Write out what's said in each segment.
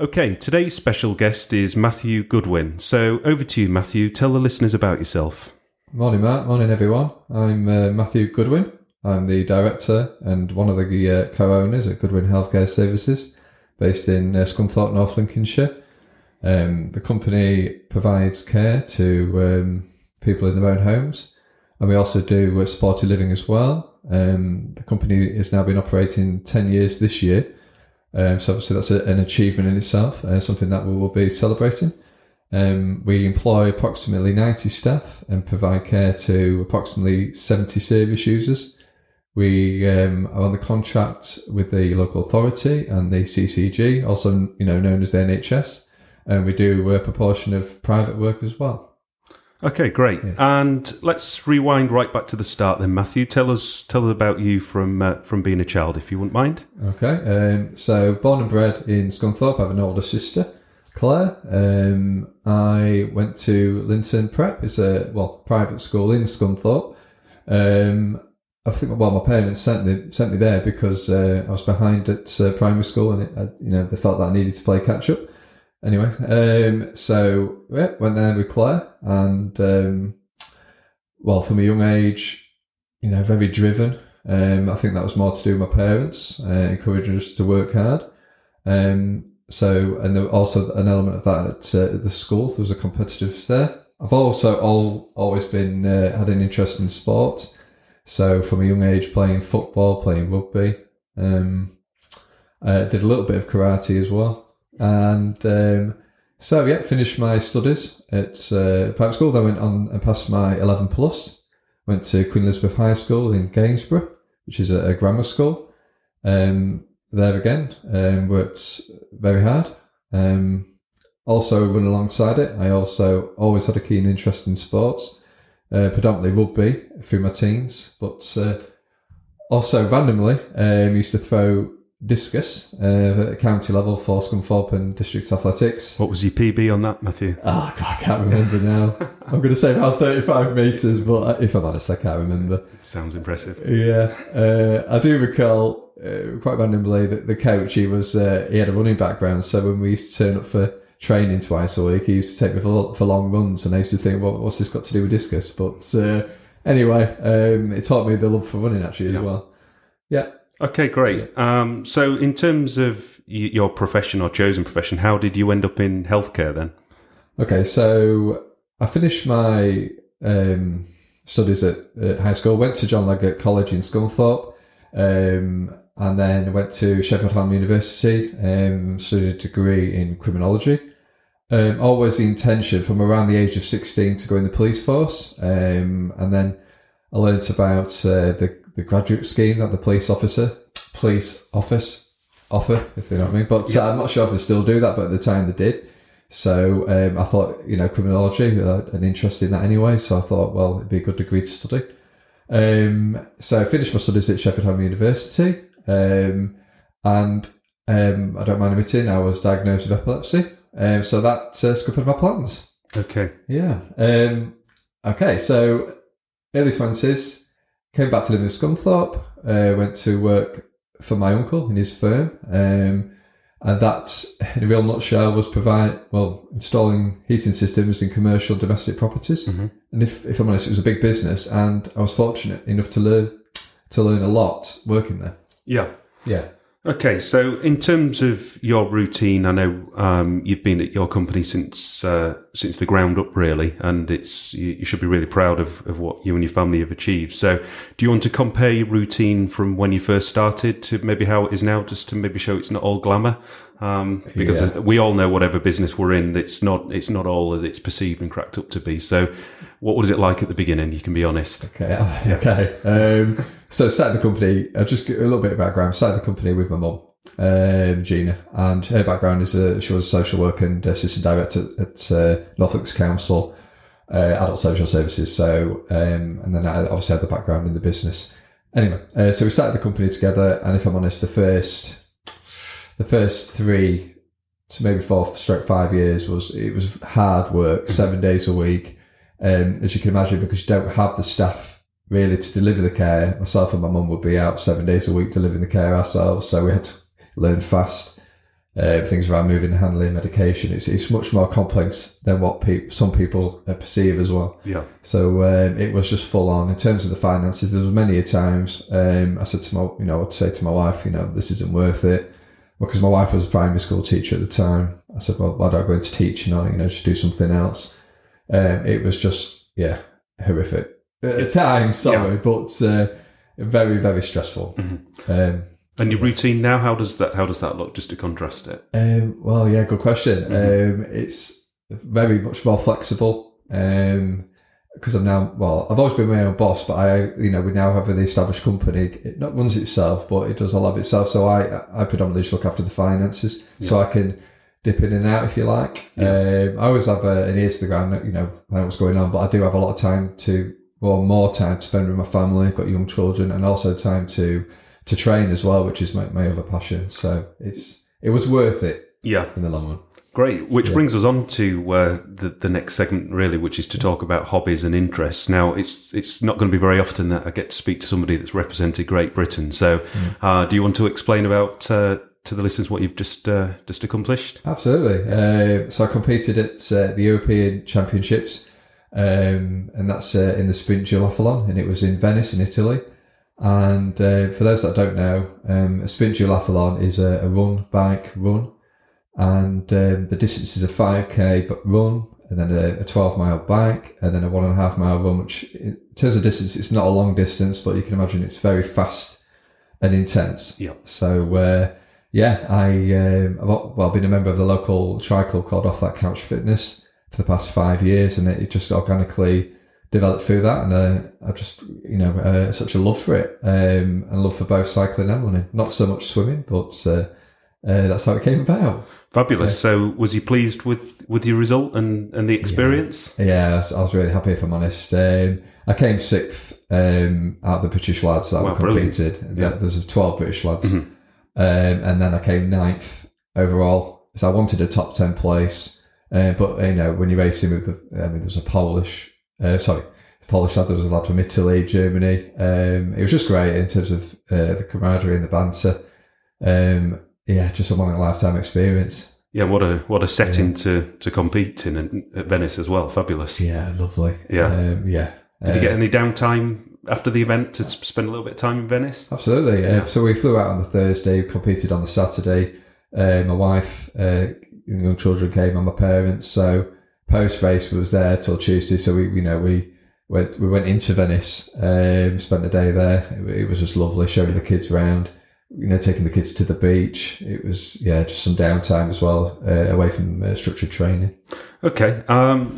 Okay, today's special guest is Matthew Goodwin. So over to you, Matthew. Tell the listeners about yourself. Morning, Matt. Morning, everyone. I'm uh, Matthew Goodwin. I'm the director and one of the uh, co-owners at Goodwin Healthcare Services, based in uh, Scunthorpe, North Lincolnshire. Um, the company provides care to um, people in their own homes, and we also do uh, supported living as well. Um, the company has now been operating ten years this year, um, so obviously that's a, an achievement in itself, uh, something that we will be celebrating. Um, we employ approximately 90 staff and provide care to approximately 70 service users. We um, are on the contract with the local authority and the CCG, also you know known as the NHS, and we do a proportion of private work as well. Okay, great. Yeah. And let's rewind right back to the start then, Matthew. Tell us tell us about you from uh, from being a child, if you wouldn't mind. Okay. Um, so born and bred in Scunthorpe. I have an older sister, Claire. Um, I went to Linton Prep. It's a well private school in Scunthorpe. Um, I think well, my parents sent me sent me there because uh, I was behind at uh, primary school, and it, uh, you know they felt that I needed to play catch up anyway, um, so yeah, went there with Claire, and um, well, from a young age, you know, very driven. Um, I think that was more to do with my parents, uh, encouraging us to work hard. Um, so, and there also an element of that at, uh, the school. There was a competitive there. I've also all, always been uh, had an interest in sport. So, from a young age, playing football, playing rugby. Um, I did a little bit of karate as well. And um, so, yeah, finished my studies at uh, private school. Then went on and passed my 11 plus. Went to Queen Elizabeth High School in Gainsborough, which is a, a grammar school. Um, there again, um, worked very hard. Um, also, run alongside it, I also always had a keen interest in sports, uh, predominantly rugby through my teens, but uh, also randomly um, used to throw discus uh, at county level for Scunthorpe and district athletics. What was your PB on that, Matthew? Oh, God, I can't remember now. I'm going to say about 35 metres, but if I'm honest, I can't remember. Sounds impressive. Yeah. Uh, I do recall uh, quite randomly that the coach, he was uh, he had a running background. So when we used to turn up for training twice a week, he used to take me for, for long runs. And I used to think, well, what's this got to do with discus? But uh, anyway, um, it taught me the love for running actually as well. Yeah. Okay, great. Um, so, in terms of your profession or chosen profession, how did you end up in healthcare then? Okay, so I finished my um, studies at, at, high school, went to John Leggott College in Scunthorpe, um, and then went to Sheffield Hallam University, um, studied a degree in criminology. Um, always the intention from around the age of 16 to go in the police force, um, and then I learnt about uh, the the graduate scheme that the police officer, police office offer, if you know what I mean. But uh, yeah. I'm not sure if they still do that, but at the time they did. So um, I thought, you know, criminology, uh, an interest in that anyway. So I thought, well, it'd be a good degree to study. Um, so I finished my studies at Sheffield University, um, and um, I don't mind admitting I was diagnosed with epilepsy. Um, so that uh, scuppered my plans. Okay. Yeah. Um, okay. So early twenties, came back to live in Scunthorpe, uh, went to work for my uncle in his firm. Um, and that, in a real nutshell, was provide well installing heating systems in commercial domestic properties. Mm-hmm. And if, if I'm honest, it was a big business, and I was fortunate enough to learn to learn a lot working there. Yeah, yeah. Okay, so in terms of your routine, I know um, you've been at your company since uh, since the ground up, really, and it's you, you, should be really proud of, of what you and your family have achieved. So, do you want to compare your routine from when you first started to maybe how it is now, just to maybe show it's not all glamour? Um, because yeah. we all know whatever business we're in, it's not it's not all that it's perceived and cracked up to be. So, what was it like at the beginning? You can be honest. Okay, okay. Um, so started the company. I'll just a little bit of background. Started the company with my mum, um, Gina, and her background is a, she was a social worker and assistant director at uh, Council uh, Adult Social Services. So, um, and then I obviously had the background in the business. Anyway, uh, so we started the company together, and if I'm honest, the first the first three to maybe four stroke five years was it was hard work, mm-hmm. seven days a week. Um, as you can imagine, because you don't have the staff really to deliver the care. Myself and my mum would be out seven days a week delivering the care ourselves, so we had to learn fast. Uh, things around moving, handling, medication. It's it's much more complex than what pe- some people uh, perceive as well. Yeah. So um, it was just full on in terms of the finances. There was many a times um, I said to my, you know, I'd say to my wife, you know, this isn't worth it, because my wife was a primary school teacher at the time. I said, well, why don't I go into teaching or you know just do something else? Um, it was just yeah horrific at the time. Sorry, but uh, very very stressful. Um, And your routine now, how does that how does that look? Just to contrast it. Um, well, yeah, good question. Um, it's very much more flexible because I'm now well. I've always been my own boss, but I, you know, we now have the established company. It not runs itself, but it does a lot of itself. So I, I predominantly just look after the finances, so I can dip in and out if you like. Um, I always have a, an ear to the ground, you know, know what's going on, but I do have a lot of time to, well, more time to spend with my family. I've got young children, and also time to to train as well, which is my, my other passion. So it's it was worth it Yeah. in the long run. Great, which brings us on to uh, the the next segment, really, which is to talk about hobbies and interests. Now, it's it's not going to be very often that I get to speak to somebody that's represented Great Britain. So, uh, do you want to explain about uh, to the listeners what you've just uh, just accomplished? Absolutely. Uh, so I competed at uh, the European Championships, um, and that's uh, in the sprint duathlon, and it was in Venice in Italy. And uh, for those that don't know, um, a sprint duathlon is a, a run, bike, run, and um, the distance is a 5k but run, and then a, a 12 mile bike, and then a one and a half mile run. Which, in terms of distance, it's not a long distance, but you can imagine it's very fast and intense. Yeah. So uh, yeah, I um, I've well been a member of the local tri club called Off That Couch Fitness for the past five years, and it, it just organically developed through that, and uh, I've just you know uh, such a love for it, um, and love for both cycling and running. Not so much swimming, but uh, uh, that's how it came about. Fabulous. So, was you pleased with with your result and and the experience? Yeah, I was, I was really happy if I'm honest. Um, I came sixth um, out of the British lads that Wow, were brilliant. competed. Yeah. There's 12 British lads. Um, and then I came ninth overall. So I wanted a top 10 place. Uh, but, you know, when you're racing with the, I mean, there was a Polish, uh, sorry, the Polish lad, there was a lad from Italy, Germany. Um, it was just great in terms of uh, the camaraderie and the banter. Um, yeah, just a a lifetime experience. Yeah. What a what a setting to to compete in at Venice as well. Fabulous. Yeah, lovely. Yeah. Um, yeah. Did you get any downtime after the event to spend a little bit of time in Venice? Absolutely. Uh, so we flew out on the Thursday, competed on the Saturday. Uh, my wife, uh, young children came, and my parents. So post race was there till Tuesday. So we, you know, we went we went into Venice, um, spent the day there. It, it was just lovely, showing the kids around. You know, taking the kids to the beach. It was yeah, just some downtime as well, uh, away from uh, structured training. Okay. Um,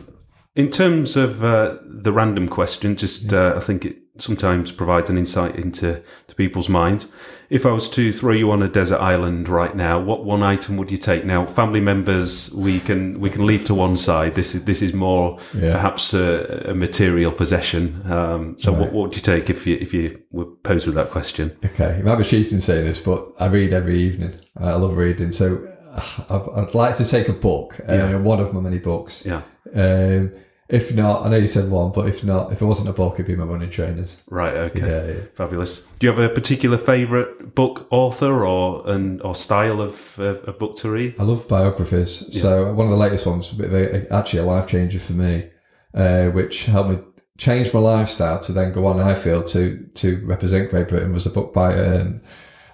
in terms of uh, the random question, just uh, I think it sometimes provides an insight into to people's minds. If I was to throw you on a desert island right now, what one item would you take? Now, family members, we can we can leave to one side. This is this is more Yeah. perhaps a, a material possession. Um, so, what, what would you take if you if you were posed with that question? Okay, it might be cheating saying this, but I read every evening. I love reading, so uh, I've, I'd like to take a book, uh, Yeah. one of my many books. Yeah. Um, if not, I know you said one, but if not, if it wasn't a book, it'd be my running trainers. Right. Okay. Yeah, yeah. Fabulous. Do you have a particular favourite book author or and or style of, of book to read? I love biographies. So one of the latest ones, a bit of a, actually a life changer for me, uh, which helped me change my lifestyle to then go on. I feel to to represent Great Britain was a book by um,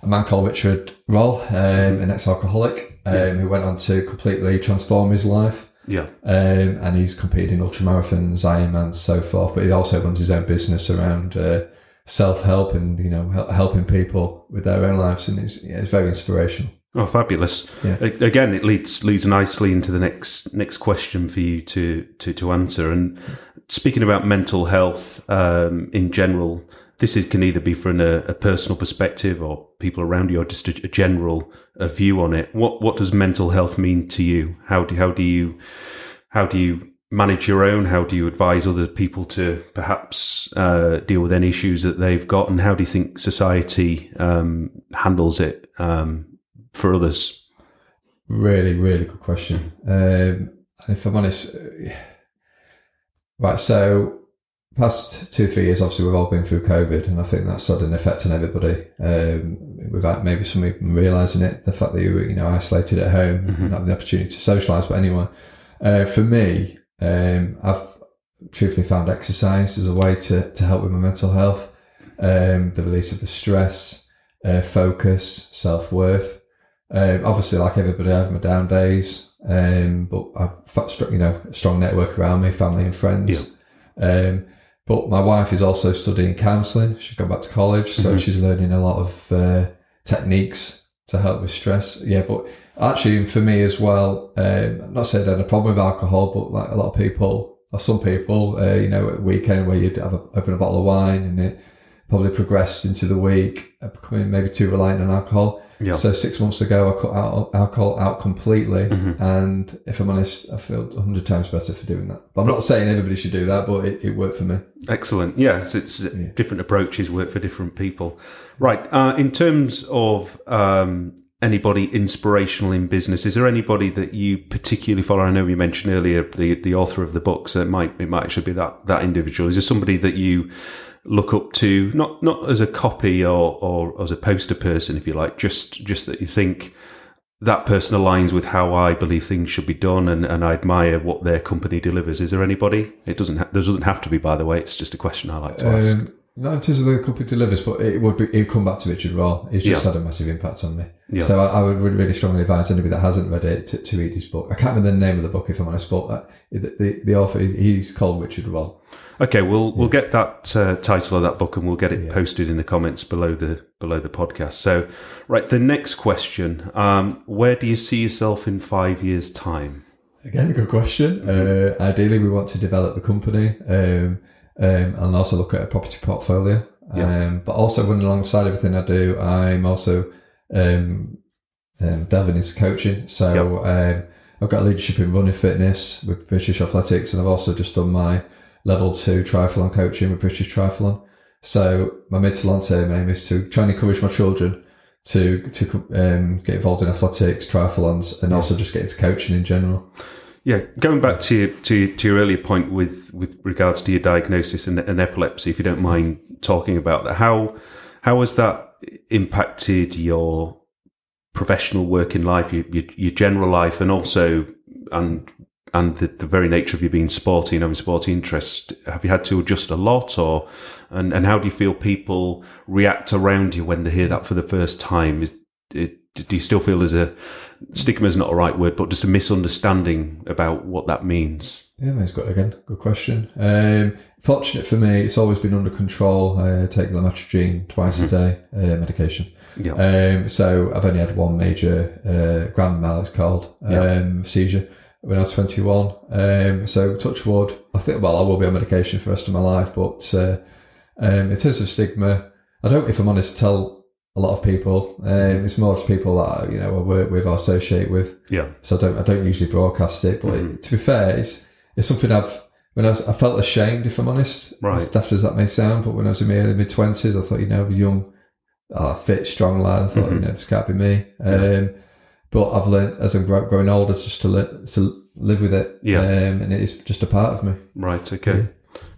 a man called Richard Roll, um, an ex-alcoholic, um, who went on to completely transform his life. Yeah. Um, and he's competed in ultramarathons, Ironmans, so forth. But he also runs his own business around uh, self-help and you know hel- helping people with their own lives, and it's, yeah, it's very inspirational. Oh, fabulous! Yeah. Again, it leads leads nicely into the next next question for you to to, to answer. And speaking about mental health um, in general, this is, can either be from a, a personal perspective or people around you, or just a, a general uh view on it. What what does mental health mean to you? How do how do you how do you manage your own? How do you advise other people to perhaps uh, deal with any issues that they've got? And how do you think society um, handles it um, for others? Really, really good question. Um, if I'm honest, uh, right. So past two three years, obviously we've all been through COVID, and I think that's had an effect on everybody. Um, without maybe some even realizing it, the fact that you were you know isolated at home, Mhm. and having the opportunity to socialise. But anyway, uh, for me, um, I've truthfully found exercise as a way to to help with my mental health, um, the release of the stress, uh, focus, self worth. Um, obviously, like everybody, I have my down days, um, but I've got, you know, a strong network around me, family and friends. Um, but my wife is also studying counselling. She's gone back to college, so Mhm. she's learning a lot of uh, techniques to help with stress. Yeah, but actually, for me as well, um, I'm not saying I had a problem with alcohol, but like a lot of people, or some people, uh, you know, at weekend where you'd have a, open a bottle of wine and it probably progressed into the week, uh, becoming maybe too reliant on alcohol. Yeah. So six months ago, I cut out alcohol out completely, Mhm. and if I'm honest, I feel a hundred times better for doing that. But I'm not saying everybody should do that, but it, it worked for me. Excellent. Yes, it's different approaches work for different people. Right. Uh, in terms of um, anybody inspirational in business, is there anybody that you particularly follow? I know you mentioned earlier the the author of the book, so it might it might actually be that that individual. Is there somebody that you look up to, not not as a copy or or as a poster person, if you like, just just that you think that person aligns with how I believe things should be done, and, and I admire what their company delivers. Is there anybody? It doesn't ha- there doesn't have to be, by the way. It's just a question I like to ask. Um, Not in terms of the company delivers, but it would be, it would come back to Richard Roll. He's just Yeah. had a massive impact on me. Yeah. So I, I would really, strongly advise anybody that hasn't read it to, to read his book. I can't remember the name of the book if I'm honest, but uh, the, the, the author, he's, he's called Richard Roll. Okay, we'll we'll get that uh, title of that book and we'll get it Yeah. posted in the comments below the below the podcast. So, right, the next question: um, Where do you see yourself in five years' time? Again, a good question. Uh, ideally, we want to develop the company um, um, and also look at a property portfolio. Yeah. Um, but also, running alongside everything I do, I'm also um, um, delving into coaching. So um, I've got leadership in running fitness with British Athletics, and I've also just done my level two triathlon coaching with British Triathlon. So my mid to long term aim is to try and encourage my children to to um, get involved in athletics, triathlons, and also just get into coaching in general. Yeah, going back to your, to, to your earlier point with with regards to your diagnosis and, and epilepsy, if you don't mind talking about that, how how has that impacted your professional work in life, your your, your general life, and also and and the, the very nature of you being sporty and having sporty interest? Have you had to adjust a lot, or and and how do you feel people react around you when they hear that for the first time? Is it, do you still feel there's a stigma is not a right word, but just a misunderstanding about what that means? Yeah, that's good again. Good question. Um, fortunate for me, it's always been under control. I take lamotrigine twice a day, uh, medication. Yeah. Um, so I've only had one major uh, grand mal, it's called um, seizure when I was 21. Um, so touch wood. I think well, I will be on medication for the rest of my life, but uh, um, in terms of stigma, I don't, if I'm honest, tell a lot of people. Um, it's more just people that you know I work with or associate with. yeah. So I don't I don't usually broadcast it, but Mm-hmm. it, to be fair, it's it's something I've when I was I felt ashamed if I'm honest. Right. As daft as that may sound, but when I was in my early mid twenties, I thought you know, young, uh, fit, strong lad. I thought Mm-hmm. you know this can't be me. Um, but I've learned as I'm growing older just to li- to live with it. Yeah. um, and it is just a part of me. Right. Okay.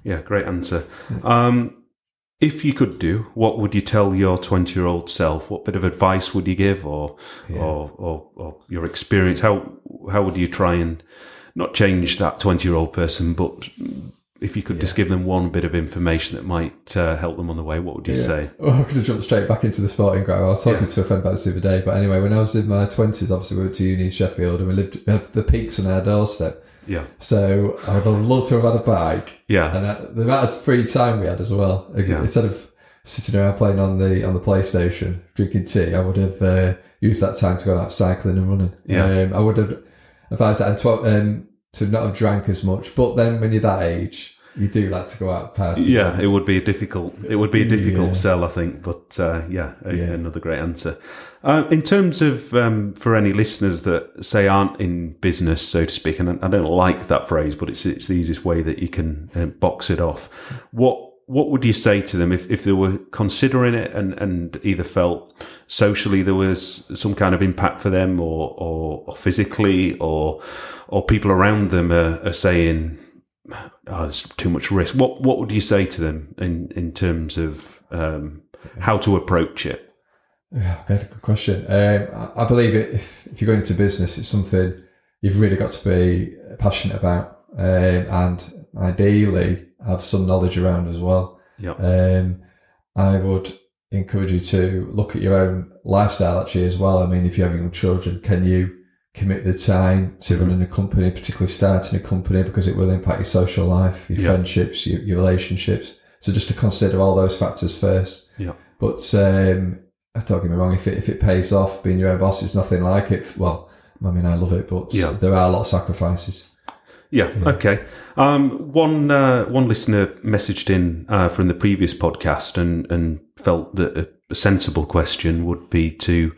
Yeah. great answer. Um, if you could do, what would you tell your twenty-year-old self? What bit of advice would you give, or, or, or, or your experience? How how would you try and not change that twenty-year-old person, but if you could just give them one bit of information that might uh, help them on the way, what would you say? Well, I could have jumped straight back into the sporting ground. I was talking Yeah. to a friend about this the other day. But anyway, when I was in my twenties, obviously we went to uni in Sheffield, and we lived we had the peaks on our doorstep. Yeah. So I would have loved to have had a bike. Yeah. And uh, the amount of free time we had as well. Yeah. Instead of sitting around playing on the on the PlayStation, drinking tea, I would have uh, used that time to go out cycling and running. Yeah. Um, I would have advised that and to, um, to not have drank as much. But then when you're that age, you do like to go out and party. Yeah, it would be a difficult. It would be a difficult Yeah. sell, I think. But uh, yeah, a, Yeah. another great answer. Uh, in terms of um, for any listeners that say aren't in business, so to speak, and I don't like that phrase, but it's it's the easiest way that you can uh, box it off. What what would you say to them if, if they were considering it and, and either felt socially there was some kind of impact for them or, or, or physically or or people around them are, are saying oh, there's too much risk. What what would you say to them in in terms of um, how to approach it? Yeah, good question. Um, I, I believe it, if, if you're going into business, it's something you've really got to be passionate about, um, and ideally have some knowledge around as well. Yeah. Um, I would encourage you to look at your own lifestyle actually as well. I mean, if you have young children, can you commit the time to running a company, particularly starting a company, because it will impact your social life, your Yeah. friendships, your, your relationships. So just to consider all those factors first. Yeah. But um, don't get me wrong, if it, if it pays off, being your own boss is nothing like it. Well, I mean, I love it, but Yeah. there are a lot of sacrifices. Yeah. Okay. Um, one uh, one listener messaged in uh, from the previous podcast and and felt that a, a sensible question would be to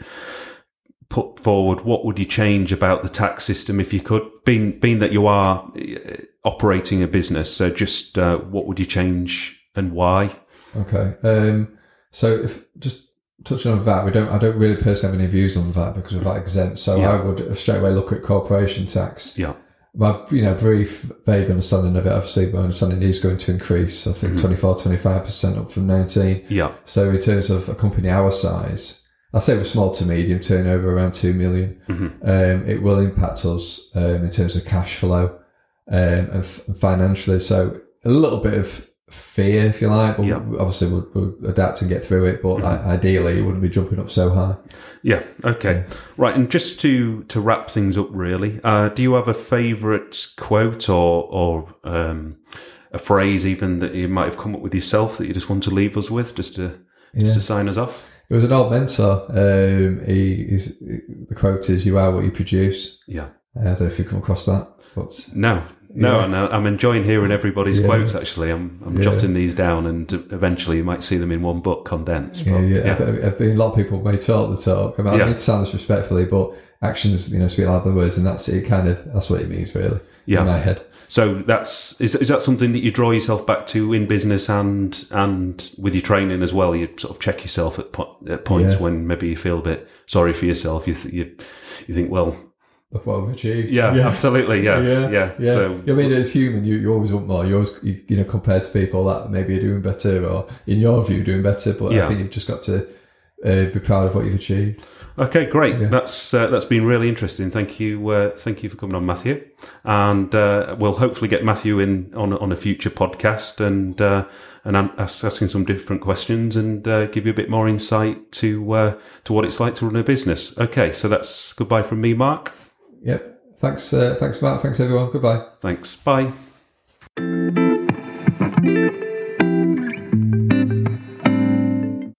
put forward what would you change about the tax system if you could, being being that you are uh, operating a business. So just uh, what would you change and why? Okay. Um, so if just touching on VAT, we don't. I don't really personally have any views on VAT because we're VAT exempt. So Yeah. I would straight away look at corporation tax. Yeah. My you know brief vague understanding of it. Obviously, my understanding is going to increase. I think 24, 25 percent up from nineteen. Yeah. So in terms of a company our size, I say we're small to medium turnover around two million. Um, it will impact us um, in terms of cash flow um, and, f- and financially. So a little bit of fear, if you like. But Yeah. Obviously, we'll, we'll adapt and get through it. But I, ideally, it wouldn't be jumping up so high. Yeah. Okay. Right. And just to to wrap things up, really, uh, do you have a favourite quote or or um, a phrase even that you might have come up with yourself that you just want to leave us with, just to just Yeah. to sign us off? It was an old mentor. Um, he, he's, the quote is, "You are what you produce." Yeah. Uh, I don't know if you come across that, but No. No, Yeah. and uh, I'm enjoying hearing everybody's Yeah. quotes. Actually, I'm I'm Yeah. jotting these down, and eventually you might see them in one book condensed. yeah, but, yeah. I've, I've been, a lot of people may talk the talk. I mean. I need to sound this respectfully, but actions, you know, speak louder than words, and that's it. Kind of that's what it means, really. Yeah. in my head. So that's is is that something that you draw yourself back to in business and and with your training as well? You sort of check yourself at, po- at points when maybe you feel a bit sorry for yourself. You th- you you think, well, Look what I've achieved. yeah, absolutely, yeah, yeah. yeah. So I mean, as human, you, you always want more. You always, you, you know, compared to people that maybe are doing better, or in your view, doing better. But Yeah. I think you've just got to uh, be proud of what you've achieved. okay, great. Yeah. That's uh, that's been really interesting. Thank you, uh, thank you for coming on, Matthew. And uh, we'll hopefully get Matthew in on on a future podcast and uh, and an- ask, asking some different questions and uh, give you a bit more insight to uh, to what it's like to run a business. Okay, so that's goodbye from me, Mark. Yep. Thanks. Uh, thanks, Matt. Thanks, everyone. Goodbye. Thanks. Bye.